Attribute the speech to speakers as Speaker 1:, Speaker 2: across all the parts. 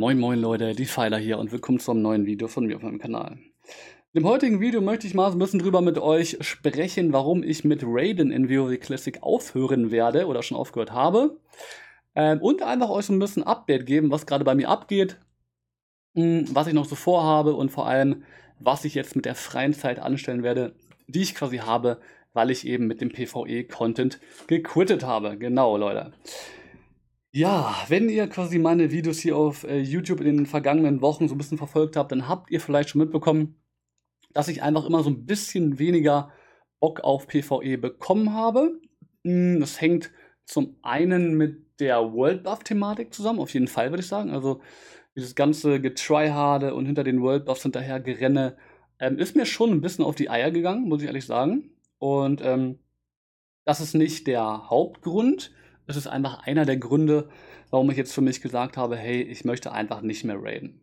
Speaker 1: Moin moin Leute, die Pfeiler hier und willkommen zum neuen Video von mir auf meinem Kanal. In dem heutigen Video möchte ich mal ein bisschen drüber mit euch sprechen, warum ich mit Raiden in WoW Classic aufhören werde oder schon aufgehört habe. Ähm, und einfach euch ein bisschen Update geben, was gerade bei mir abgeht, mh, hm, was ich noch so vorhabe und vor allem, was ich jetzt mit der freien Zeit anstellen werde, die ich quasi habe, weil ich eben mit dem PvE-Content gequittet habe. Genau, Leute. Ja, wenn ihr quasi meine Videos hier auf äh, YouTube in den vergangenen Wochen so ein bisschen verfolgt habt, dann habt ihr vielleicht schon mitbekommen, dass ich einfach immer so ein bisschen weniger Bock auf PvE bekommen habe. Hm, das hängt zum einen mit der World Buff-Thematik zusammen, auf jeden Fall würde ich sagen. Also dieses ganze Getryharde und hinter den World Buffs hinterher gerenne ähm, ist mir schon ein bisschen auf die Eier gegangen, muss ich ehrlich sagen. Und ähm, das ist nicht der Hauptgrund. Das ist einfach einer der Gründe, warum ich jetzt für mich gesagt habe, hey, ich möchte einfach nicht mehr raiden.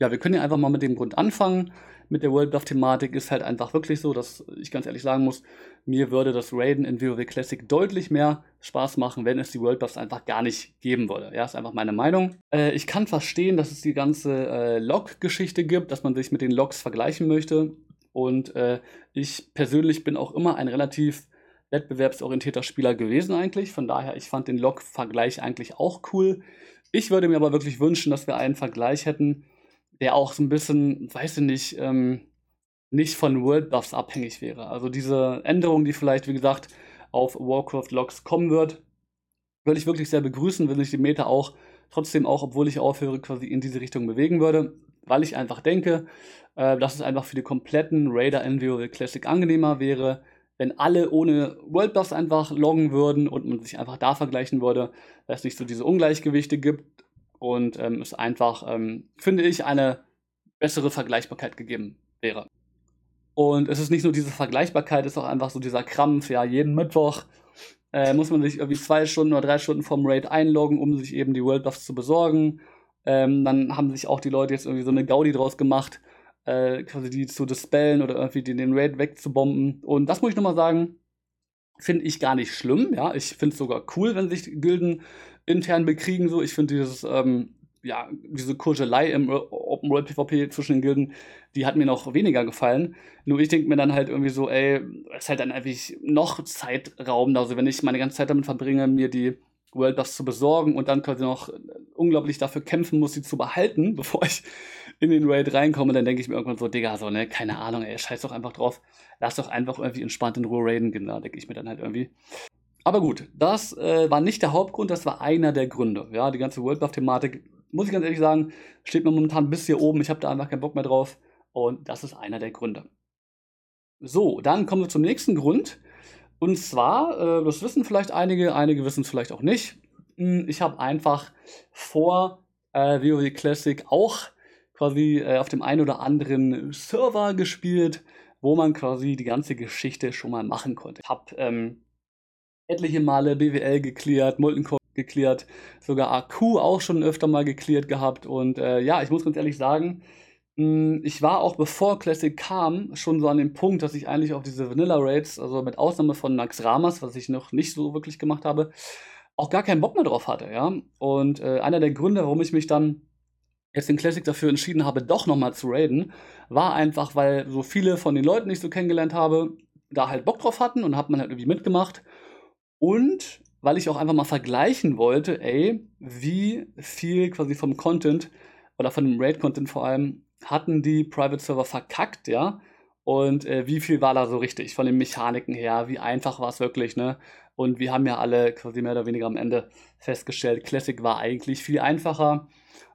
Speaker 1: Ja, wir können ja einfach mal mit dem Grund anfangen. Mit der World Buff-Thematik ist halt einfach wirklich so, dass ich ganz ehrlich sagen muss, mir würde das Raiden in WoW Classic deutlich mehr Spaß machen, wenn es die World Buffs einfach gar nicht geben würde. Ja, ist einfach meine Meinung. Äh, ich kann verstehen, dass es die ganze äh, Log-Geschichte gibt, dass man sich mit den Logs vergleichen möchte. Und äh, ich persönlich bin auch immer ein relativ wettbewerbsorientierter Spieler gewesen eigentlich. Von daher, ich fand den Log-Vergleich eigentlich auch cool. Ich würde mir aber wirklich wünschen, dass wir einen Vergleich hätten, der auch so ein bisschen, weiß ich nicht, ähm, nicht von World Buffs abhängig wäre. Also diese Änderung, die vielleicht, wie gesagt, auf Warcraft Logs kommen wird, würde ich wirklich sehr begrüßen, wenn sich die Meta auch trotzdem auch, obwohl ich aufhöre, quasi in diese Richtung bewegen würde, weil ich einfach denke, äh, dass es einfach für die kompletten Raider in WoW Classic angenehmer wäre, wenn alle ohne World Buffs einfach loggen würden und man sich einfach da vergleichen würde, dass es nicht so diese Ungleichgewichte gibt und ähm, es einfach, ähm, finde ich, eine bessere Vergleichbarkeit gegeben wäre. Und es ist nicht nur diese Vergleichbarkeit, es ist auch einfach so dieser Krampf, ja, jeden Mittwoch äh, muss man sich irgendwie zwei Stunden oder drei Stunden vom Raid einloggen, um sich eben die World Buffs zu besorgen. Ähm, dann haben sich auch die Leute jetzt irgendwie so eine Gaudi draus gemacht, äh, quasi die zu dispellen oder irgendwie den, den Raid wegzubomben. Und das muss ich nochmal sagen, finde ich gar nicht schlimm. Ja, ich finde es sogar cool, wenn sich Gilden intern bekriegen. So, ich finde dieses, ähm, ja, diese Kurgelei im Open World PvP zwischen den Gilden, die hat mir noch weniger gefallen. Nur ich denke mir dann halt irgendwie so, ey, es ist halt dann einfach noch Zeitraum. Also wenn ich meine ganze Zeit damit verbringe, mir die World Buffs zu besorgen und dann quasi noch unglaublich dafür kämpfen muss, sie zu behalten, bevor ich in den Raid reinkomme, dann denke ich mir irgendwann so, Digga, so, ne, keine Ahnung, ey, scheiß doch einfach drauf. Lass doch einfach irgendwie entspannt in Ruhe raiden, genau, denke ich mir dann halt irgendwie. Aber gut, das äh, war nicht der Hauptgrund, das war einer der Gründe. Ja, die ganze World Buff-Thematik, muss ich ganz ehrlich sagen, steht mir momentan bis hier oben. Ich habe da einfach keinen Bock mehr drauf. Und das ist einer der Gründe. So, dann kommen wir zum nächsten Grund. Und zwar, äh, das wissen vielleicht einige, einige wissen es vielleicht auch nicht. Hm, ich habe einfach vor äh, WoW Classic auch quasi äh, auf dem einen oder anderen Server gespielt, wo man quasi die ganze Geschichte schon mal machen konnte. Ich habe ähm, etliche Male BWL geklärt, Molten Core geklärt, sogar AQ auch schon öfter mal geklärt gehabt. Und äh, ja, ich muss ganz ehrlich sagen, hm, ich war auch bevor Classic kam schon so an dem Punkt, dass ich eigentlich auf diese Vanilla Raids, also mit Ausnahme von Nax Ramas, was ich noch nicht so wirklich gemacht habe, auch gar keinen Bock mehr drauf hatte, ja. Und äh, einer der Gründe, warum ich mich dann jetzt in Classic dafür entschieden habe, doch nochmal zu raiden, war einfach, weil so viele von den Leuten, die ich so kennengelernt habe, da halt Bock drauf hatten und hat man halt irgendwie mitgemacht. Und weil ich auch einfach mal vergleichen wollte, ey, wie viel quasi vom Content oder von dem Raid-Content vor allem hatten die Private Server verkackt, ja? Und äh, wie viel war da so richtig von den Mechaniken her? Wie einfach war es wirklich, ne? Und wir haben ja alle quasi mehr oder weniger am Ende festgestellt, Classic war eigentlich viel einfacher.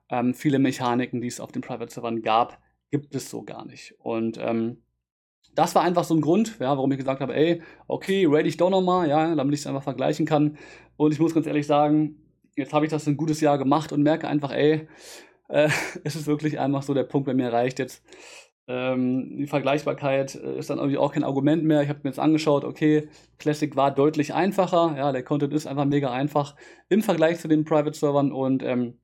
Speaker 1: Ähm, viele Mechaniken, die es auf den Private Servern gab, gibt es so gar nicht. Und ähm, das war einfach so ein Grund, ja, warum ich gesagt habe, ey, okay, rate ich doch nochmal, ja, damit ich es einfach vergleichen kann. Und ich muss ganz ehrlich sagen, jetzt habe ich das ein gutes Jahr gemacht und merke einfach, ey, äh, es ist wirklich einfach so der Punkt, bei mir reicht jetzt. Ähm, die Vergleichbarkeit äh, ist dann irgendwie auch kein Argument mehr. Ich habe mir jetzt angeschaut, okay, Classic war deutlich einfacher. Ja, der Content ist einfach mega einfach im Vergleich zu den Private-Servern und ähm,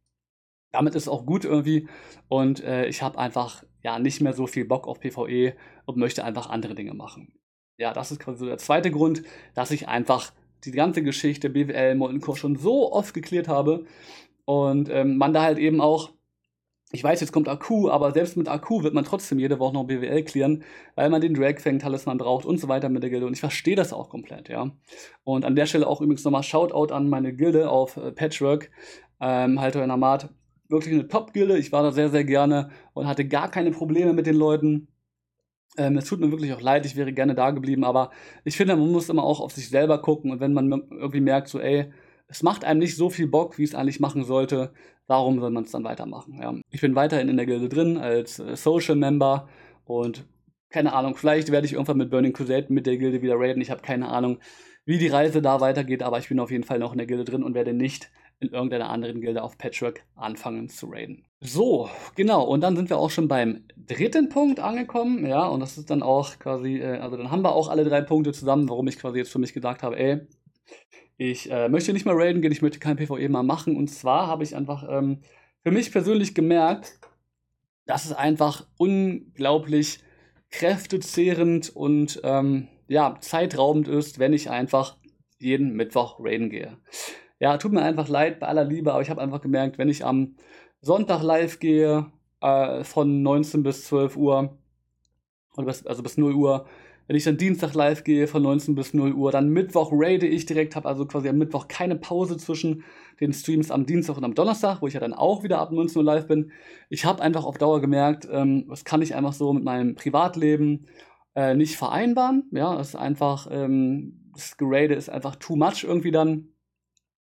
Speaker 1: damit ist es auch gut irgendwie. Und äh, ich habe einfach ja nicht mehr so viel Bock auf PvE und möchte einfach andere Dinge machen. Ja, das ist quasi so der zweite Grund, dass ich einfach die ganze Geschichte BWL Molten Core schon so oft geklärt habe und ähm, man da halt eben auch ich weiß, jetzt kommt Akku, aber selbst mit Akku wird man trotzdem jede Woche noch BWL clearen, weil man den Dragfang-Talisman braucht und so weiter mit der Gilde. Und ich verstehe das auch komplett, ja. Und an der Stelle auch übrigens nochmal Shoutout an meine Gilde auf äh, Patchwork, ähm, halt euer Namat. Wirklich eine Top-Gilde. Ich war da sehr, sehr gerne und hatte gar keine Probleme mit den Leuten. Ähm, es tut mir wirklich auch leid, ich wäre gerne da geblieben, aber ich finde, man muss immer auch auf sich selber gucken und wenn man irgendwie merkt, so, ey, es macht einem nicht so viel Bock, wie es eigentlich machen sollte, warum soll man es dann weitermachen? Ja. Ich bin weiterhin in der Gilde drin als äh, Social Member und keine Ahnung, vielleicht werde ich irgendwann mit Burning Crusade mit der Gilde wieder raiden. Ich habe keine Ahnung, wie die Reise da weitergeht, aber ich bin auf jeden Fall noch in der Gilde drin und werde nicht in irgendeiner anderen Gilde auf Patchwork anfangen zu raiden. So, genau, und dann sind wir auch schon beim dritten Punkt angekommen, ja, und das ist dann auch quasi, äh, also dann haben wir auch alle drei Punkte zusammen, warum ich quasi jetzt für mich gesagt habe, ey, ich äh, möchte nicht mehr raiden gehen, ich möchte kein PvE mal machen. Und zwar habe ich einfach ähm, für mich persönlich gemerkt, dass es einfach unglaublich kräftezehrend und ähm, ja, zeitraubend ist, wenn ich einfach jeden Mittwoch raiden gehe. Ja, tut mir einfach leid bei aller Liebe, aber ich habe einfach gemerkt, wenn ich am Sonntag live gehe, äh, von 19 bis 12 Uhr, bis, also bis 0 Uhr, wenn ich dann Dienstag live gehe von 19 bis 0 Uhr, dann Mittwoch raide ich direkt, habe also quasi am Mittwoch keine Pause zwischen den Streams am Dienstag und am Donnerstag, wo ich ja dann auch wieder ab 19 Uhr live bin. Ich habe einfach auf Dauer gemerkt, ähm, das kann ich einfach so mit meinem Privatleben äh, nicht vereinbaren. Ja, es ist einfach, ähm, das Gerade ist einfach too much irgendwie dann,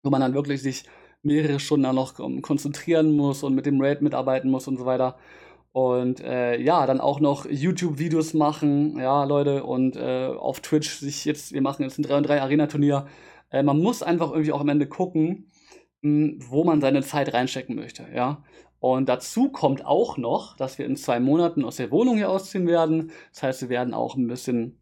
Speaker 1: wo man dann wirklich sich mehrere Stunden dann noch um, konzentrieren muss und mit dem Raid mitarbeiten muss und so weiter. Und äh, ja, dann auch noch YouTube-Videos machen, ja, Leute, und äh, auf Twitch sich jetzt, wir machen jetzt ein 3 und 3 Arena-Turnier. Äh, man muss einfach irgendwie auch am Ende gucken, mh, hm, wo man seine Zeit reinstecken möchte, ja. Und dazu kommt auch noch, dass wir in zwei Monaten aus der Wohnung hier ausziehen werden. Das heißt, wir werden auch ein bisschen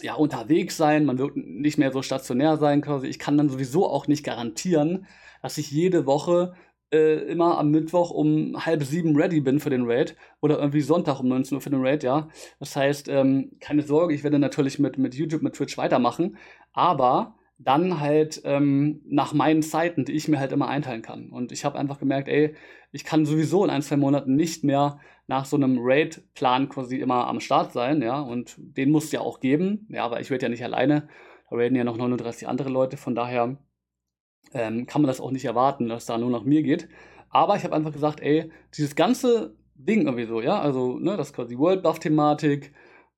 Speaker 1: ja, unterwegs sein. Man wird nicht mehr so stationär sein quasi. Ich kann dann sowieso auch nicht garantieren, dass ich jede Woche äh, immer am Mittwoch um halb sieben ready bin für den Raid oder irgendwie Sonntag um 19 Uhr für den Raid, ja. Das heißt, ähm, keine Sorge, ich werde natürlich mit, mit YouTube, mit Twitch weitermachen, aber dann halt ähm, nach meinen Zeiten, die ich mir halt immer einteilen kann. Und ich habe einfach gemerkt, ey, ich kann sowieso in ein, zwei Monaten nicht mehr nach so einem Raid-Plan quasi immer am Start sein, ja. Und den muss es ja auch geben, ja, weil ich werde ja nicht alleine. Da raiden ja noch 39 andere Leute, von daher ähm, kann man das auch nicht erwarten, dass da nur nach mir geht. Aber ich habe einfach gesagt, ey, dieses ganze Ding irgendwie so, ja, also, ne, das quasi World Buff-Thematik,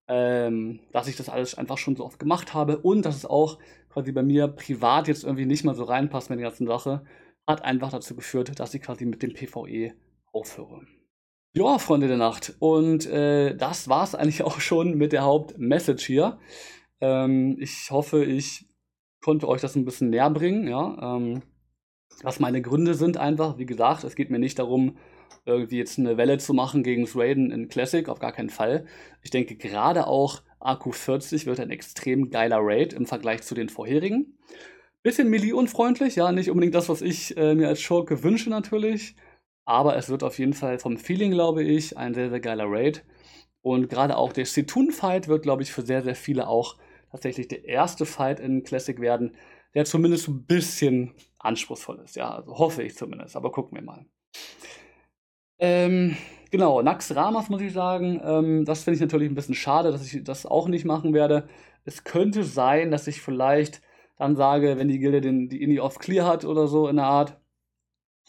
Speaker 1: ähm, dass ich das alles einfach schon so oft gemacht habe und dass es auch quasi bei mir privat jetzt irgendwie nicht mal so reinpasst mit der ganzen Sache, hat einfach dazu geführt, dass ich quasi mit dem PvE aufhöre. Ja, Freunde der Nacht. Und äh, das es eigentlich auch schon mit der Hauptmessage hier. Ähm, ich hoffe, ich konnte euch das ein bisschen näher bringen, ja. Ähm, was meine Gründe sind einfach, wie gesagt, es geht mir nicht darum, irgendwie jetzt eine Welle zu machen gegen Raiden in Classic, auf gar keinen Fall. Ich denke, gerade auch AQ40 wird ein extrem geiler Raid im Vergleich zu den vorherigen. Bisschen Melee-unfreundlich, ja, nicht unbedingt das, was ich äh, mir als Schurke wünsche natürlich. Aber es wird auf jeden Fall vom Feeling, glaube ich, ein sehr, sehr geiler Raid. Und gerade auch der Setun-Fight wird, glaube ich, für sehr, sehr viele auch tatsächlich der erste Fight in Classic werden, der zumindest ein bisschen anspruchsvoll ist. Ja, also hoffe ich zumindest, aber gucken wir mal. Ähm, genau, Nax Ramas muss ich sagen, ähm, das finde ich natürlich ein bisschen schade, dass ich das auch nicht machen werde. Es könnte sein, dass ich vielleicht dann sage, wenn die Gilde den, die Indie off Clear hat oder so in der Art.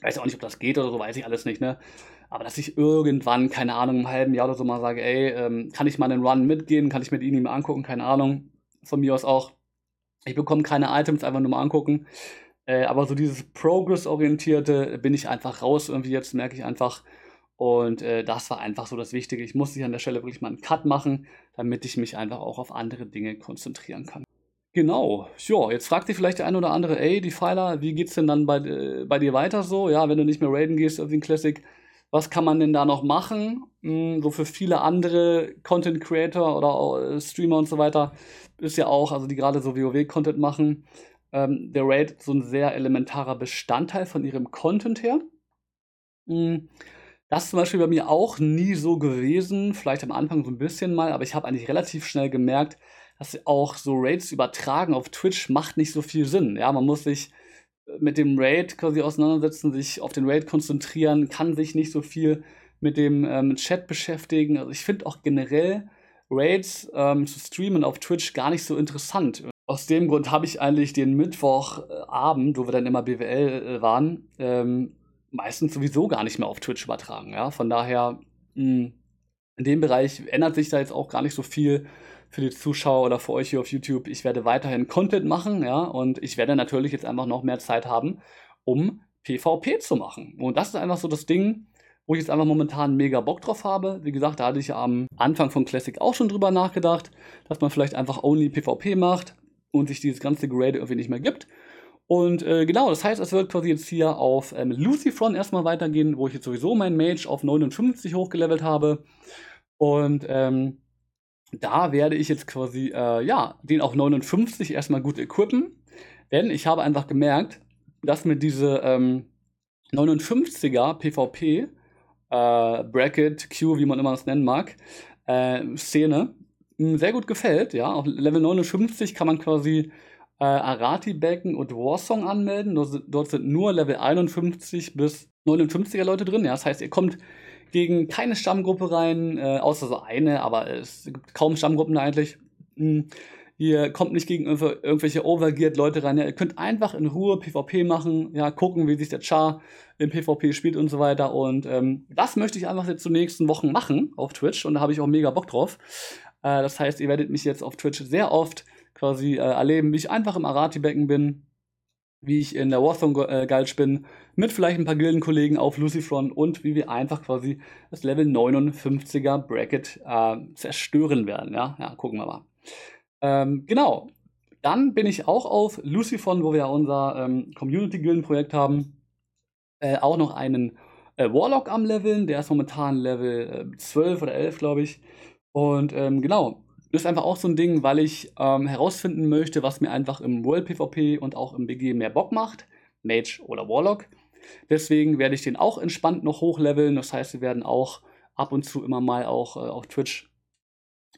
Speaker 1: Weiß auch nicht, ob das geht oder so, weiß ich alles nicht, ne? Aber dass ich irgendwann, keine Ahnung, im halben Jahr oder so mal sage, ey, ähm, kann ich mal einen Run mitgehen, kann ich mir die Indie mal angucken, keine Ahnung von mir aus auch. Ich bekomme keine Items, einfach nur mal angucken. Äh, aber so dieses Progress-orientierte bin ich einfach raus. Irgendwie jetzt merke ich einfach. Und äh, das war einfach so das Wichtige. Ich musste hier an der Stelle wirklich mal einen Cut machen, damit ich mich einfach auch auf andere Dinge konzentrieren kann. Genau, ja, jetzt fragt dich vielleicht der eine oder andere, ey, die Pfeiler, wie geht's denn dann bei, äh, bei dir weiter so? Ja, wenn du nicht mehr raiden gehst auf den Classic, was kann man denn da noch machen? Hm, so für viele andere Content Creator oder äh, Streamer und so weiter ist ja auch, also die gerade so WoW-Content machen, ähm, der Raid so ein sehr elementarer Bestandteil von ihrem Content her. Hm, das ist zum Beispiel bei mir auch nie so gewesen, vielleicht am Anfang so ein bisschen mal, aber ich habe eigentlich relativ schnell gemerkt, dass auch so Raids übertragen auf Twitch macht nicht so viel Sinn. Ja, man muss sich mit dem Raid quasi auseinandersetzen, sich auf den Raid konzentrieren, kann sich nicht so viel mit dem ähm, Chat beschäftigen. Also ich finde auch generell Raids ähm, zu streamen auf Twitch gar nicht so interessant. Aus dem Grund habe ich eigentlich den Mittwochabend, wo wir dann immer BWL äh, waren, ähm, meistens sowieso gar nicht mehr auf Twitch übertragen. Ja? Von daher, mh, hm, in dem Bereich ändert sich da jetzt auch gar nicht so viel für die Zuschauer oder für euch hier auf YouTube. Ich werde weiterhin Content machen, ja, und ich werde natürlich jetzt einfach noch mehr Zeit haben, um PvP zu machen. Und das ist einfach so das Ding, wo ich jetzt einfach momentan mega Bock drauf habe. Wie gesagt, da hatte ich am Anfang von Classic auch schon drüber nachgedacht, dass man vielleicht einfach only PvP macht und sich dieses ganze Grade irgendwie nicht mehr gibt. Und äh, genau, das heißt, es wird quasi jetzt hier auf ähm, Lucifron erstmal weitergehen, wo ich jetzt sowieso meinen Mage auf 59 hochgelevelt habe. Und ähm, da werde ich jetzt quasi, äh, ja, den auf 59 erstmal gut equippen. Denn ich habe einfach gemerkt, dass mir diese ähm, 59er PvP, äh, Bracket, Q, wie man immer das nennen mag, äh, Szene sehr gut gefällt. Ja, auf Level 59 kann man quasi äh, Arati-Becken und Warsong anmelden. Dort sind nur Level 51 bis 59er Leute drin. Ja, das heißt, ihr kommt gegen keine Stammgruppe rein, äh, außer so eine, aber es gibt kaum Stammgruppen eigentlich. Hm. Ihr kommt nicht gegen irgendwelche overgeared Leute rein. Ja, ihr könnt einfach in Ruhe PvP machen, ja, gucken, wie sich der Char im PvP spielt und so weiter. Und ähm, das möchte ich einfach jetzt zu nächsten Wochen machen auf Twitch und da habe ich auch mega Bock drauf. Äh, das heißt, ihr werdet mich jetzt auf Twitch sehr oft quasi äh, erleben, wie ich einfach im Arati-Becken bin, wie ich in der Warzone äh, bin, mit vielleicht ein paar Gildenkollegen auf Lucifron und wie wir einfach quasi das Level 59er Bracket äh, zerstören werden. Ja? ja, gucken wir mal. Ähm, genau. Dann bin ich auch auf Lucifron, wo wir ja unser ähm, Community-Gilden-Projekt haben, äh, auch noch einen äh, Warlock am Leveln. Der ist momentan Level äh, 12 oder 11, glaube ich. Und ähm, genau, das ist einfach auch so ein Ding, weil ich ähm, herausfinden möchte, was mir einfach im World PvP und auch im BG mehr Bock macht. Mage oder Warlock. Deswegen werde ich den auch entspannt noch hochleveln. Das heißt, wir werden auch ab und zu immer mal auch äh, auf Twitch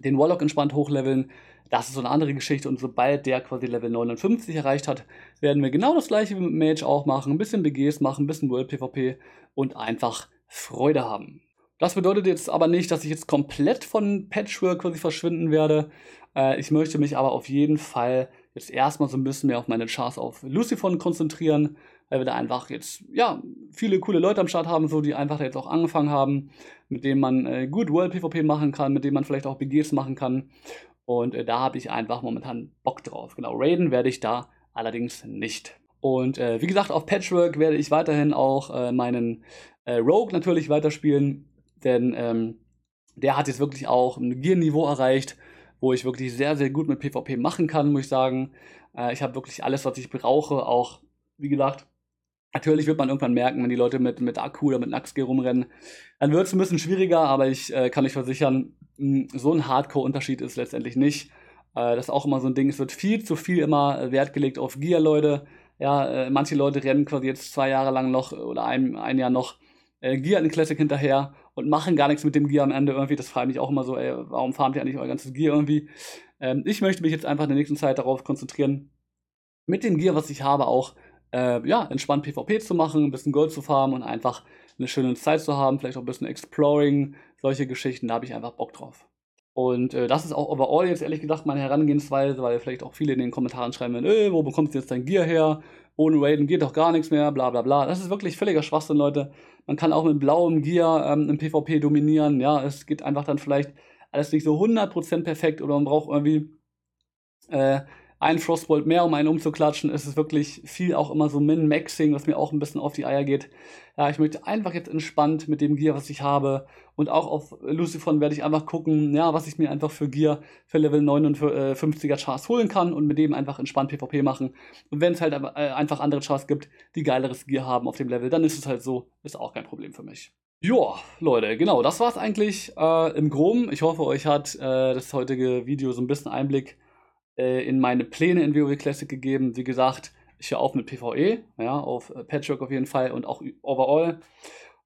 Speaker 1: den Warlock entspannt hochleveln. Das ist so eine andere Geschichte und sobald der quasi Level 59 erreicht hat, werden wir genau das gleiche wie mit Mage auch machen. Ein bisschen BGs machen, ein bisschen World PvP und einfach Freude haben. Das bedeutet jetzt aber nicht, dass ich jetzt komplett von Patchwork quasi verschwinden werde. Äh, ich möchte mich aber auf jeden Fall jetzt erstmal so ein bisschen mehr auf meine Chars auf Lucifon konzentrieren, weil wir da einfach jetzt, ja, viele coole Leute am Start haben, so die einfach jetzt auch angefangen haben, mit denen man äh, gut World PvP machen kann, mit denen man vielleicht auch BGs machen kann. Und äh, da habe ich einfach momentan Bock drauf. Genau, Raiden werde ich da allerdings nicht. Und äh, wie gesagt, auf Patchwork werde ich weiterhin auch äh, meinen äh, Rogue natürlich weiterspielen. Denn ähm, der hat jetzt wirklich auch ein Gear-Niveau erreicht, wo ich wirklich sehr, sehr gut mit PvP machen kann, muss ich sagen. Äh, ich habe wirklich alles, was ich brauche. Auch, wie gesagt, natürlich wird man irgendwann merken, wenn die Leute mit, mit Akku oder mit Naxgear rumrennen, dann wird es ein bisschen schwieriger, aber ich äh, kann euch versichern, mh, so ein Hardcore-Unterschied ist letztendlich nicht. Äh, das ist auch immer so ein Ding, es wird viel zu viel immer Wert gelegt auf Gear, Leute. Ja, äh, manche Leute rennen quasi jetzt zwei Jahre lang noch oder ein, ein Jahr noch äh, Gear in Classic hinterher und machen gar nichts mit dem Gear am Ende irgendwie. Das frage ich auch immer so, ey, warum farmt ihr eigentlich euer ganzes Gear irgendwie? Ähm, ich möchte mich jetzt einfach in der nächsten Zeit darauf konzentrieren, mit dem Gear, was ich habe, auch äh, ja, entspannt PvP zu machen, ein bisschen Gold zu farmen und einfach eine schöne Zeit zu haben, vielleicht auch ein bisschen Exploring, solche Geschichten, da habe ich einfach Bock drauf. Und äh, das ist auch overall jetzt ehrlich gesagt meine Herangehensweise, weil vielleicht auch viele in den Kommentaren schreiben, ey, wo bekommst du jetzt dein Gear her? Ohne Raiden geht doch gar nichts mehr, bla bla bla. Das ist wirklich völliger Schwachsinn, Leute. Man kann auch mit blauem Gear ähm, im PvP dominieren. Ja, es geht einfach dann vielleicht alles nicht so 100% perfekt oder man braucht irgendwie äh, einen Frostbolt mehr, um einen umzuklatschen. Es ist wirklich viel auch immer so Min-Maxing, was mir auch ein bisschen auf die Eier geht. Ja, ich möchte einfach jetzt entspannt mit dem Gear, was ich habe. Und auch auf Lucifon werde ich einfach gucken, ja, was ich mir einfach für Gear für Level 59er Chars holen kann und mit dem einfach entspannt PvP machen. Und wenn es halt äh, einfach andere Chars gibt, die geileres Gear haben auf dem Level, dann ist es halt so, ist auch kein Problem für mich. Ja, Leute, genau, das war's eigentlich äh, im Groben. Ich hoffe, euch hat äh, das heutige Video so ein bisschen Einblick äh, in meine Pläne in WoW Classic gegeben. Wie gesagt, ich höre auf mit PvE, ja, auf äh, Patchwork auf jeden Fall und auch overall.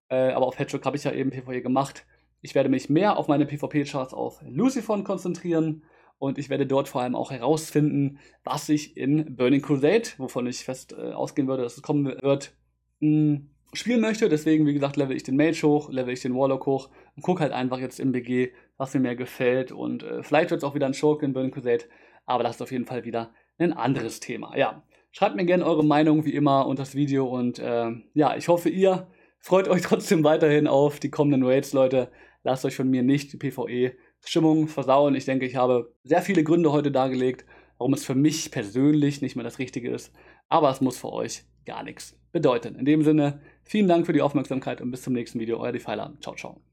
Speaker 1: Äh, aber auf Patchwork habe ich ja eben PvE gemacht. Ich werde mich mehr auf meine PvP-Charts auf Lucifon konzentrieren Und ich werde dort vor allem auch herausfinden, was ich in Burning Crusade, wovon ich fest äh, ausgehen würde, dass es kommen wird, hm, spielen möchte. Deswegen, wie gesagt, level ich den Mage hoch, level ich den Warlock hoch und gucke halt einfach jetzt im BG, was mir mehr gefällt. Und äh, vielleicht wird es auch wieder ein Schurke in Burning Crusade, aber das ist auf jeden Fall wieder ein anderes Thema. Ja, schreibt mir gerne eure Meinung wie immer unter das Video und äh, ja, ich hoffe, ihr freut euch trotzdem weiterhin auf die kommenden Raids, Leute. Lasst euch von mir nicht die PvE-Stimmung versauen. Ich denke, ich habe sehr viele Gründe heute dargelegt, warum es für mich persönlich nicht mehr das Richtige ist. Aber es muss für euch gar nichts bedeuten. In dem Sinne, vielen Dank für die Aufmerksamkeit und bis zum nächsten Video. Euer Defiler. Ciao, ciao.